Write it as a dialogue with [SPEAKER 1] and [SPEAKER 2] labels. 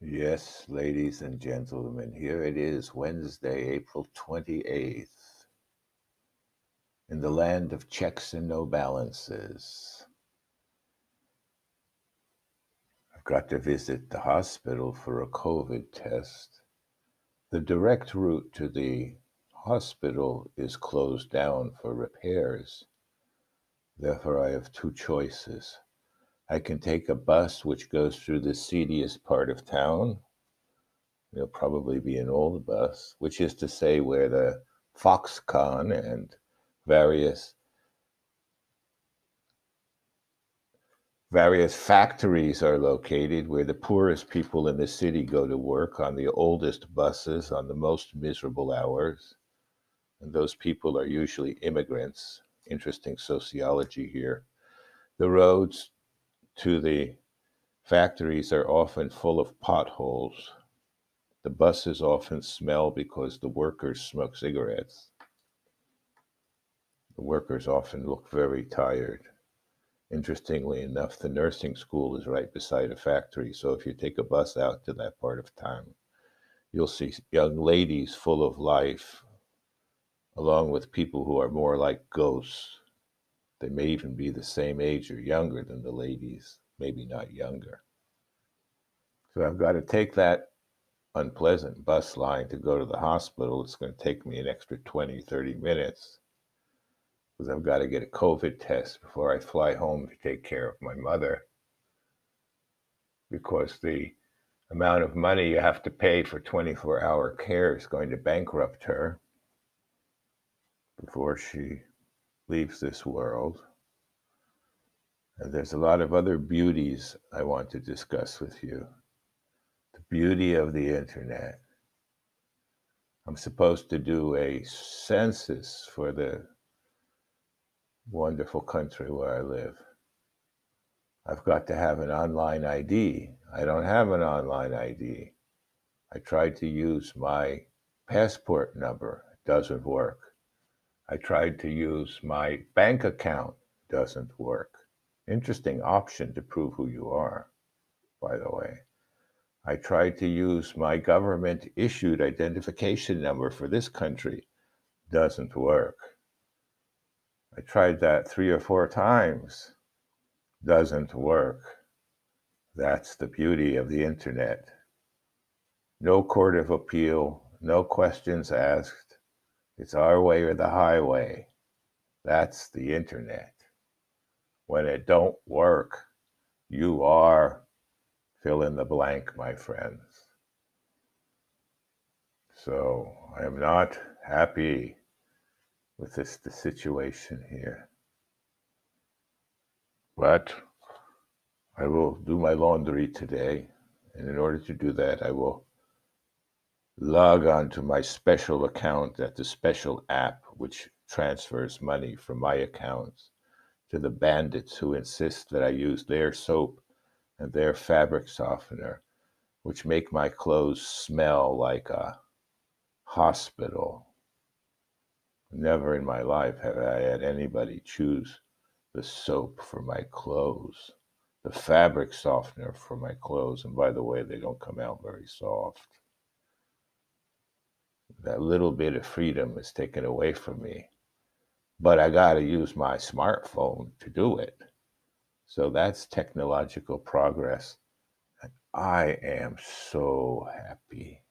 [SPEAKER 1] Yes, ladies and gentlemen, here it is, Wednesday, April 28th, in the land of checks and no balances. I've got to visit the hospital for a COVID test. The direct route to the hospital is closed down for repairs. Therefore, I have two choices. I can take a bus which goes through the seediest part of town. It'll probably be an old bus, which is to say, where the Foxconn and various various factories are located where the poorest people in the city go to work on the oldest buses on the most miserable hours. And those people are usually immigrants. Interesting sociology here. The roads to the factories are often full of potholes. The buses often smell because the workers smoke cigarettes. The workers often look very tired. Interestingly enough, the nursing school is right beside a factory, so if you take a bus out to that part of town, you'll see young ladies full of life, along with people who are more like ghosts they may even be the same age or younger than the ladies, maybe not younger. So I've got to take that unpleasant bus line to go to the hospital. It's going to take me an extra 20, 30 minutes because I've got to get a COVID test before I fly home to take care of my mother. Because the amount of money you have to pay for 24 hour care is going to bankrupt her before she leaves this world. And there's a lot of other beauties I want to discuss with you. The beauty of the internet. I'm supposed to do a census for the wonderful country where I live. I've got to have an online ID. I don't have an online ID. I tried to use my passport number, it doesn't work. I tried to use my bank account, doesn't work. Interesting option to prove who you are, by the way. I tried to use my government issued identification number for this country, doesn't work. I tried that three or four times, doesn't work. That's the beauty of the internet. No court of appeal, no questions asked it's our way or the highway. That's the internet. When it don't work, you are fill in the blank, my friends. So I am not happy with this the situation here. But I will do my laundry today. And in order to do that, I will log on to my special account at the special app, which transfers money from my accounts to the bandits who insist that I use their soap and their fabric softener, which make my clothes smell like a hospital. Never in my life have I had anybody choose the soap for my clothes, the fabric softener for my clothes. And by the way, they don't come out very soft that little bit of freedom is taken away from me. But I got to use my smartphone to do it. So that's technological progress. And I am so happy.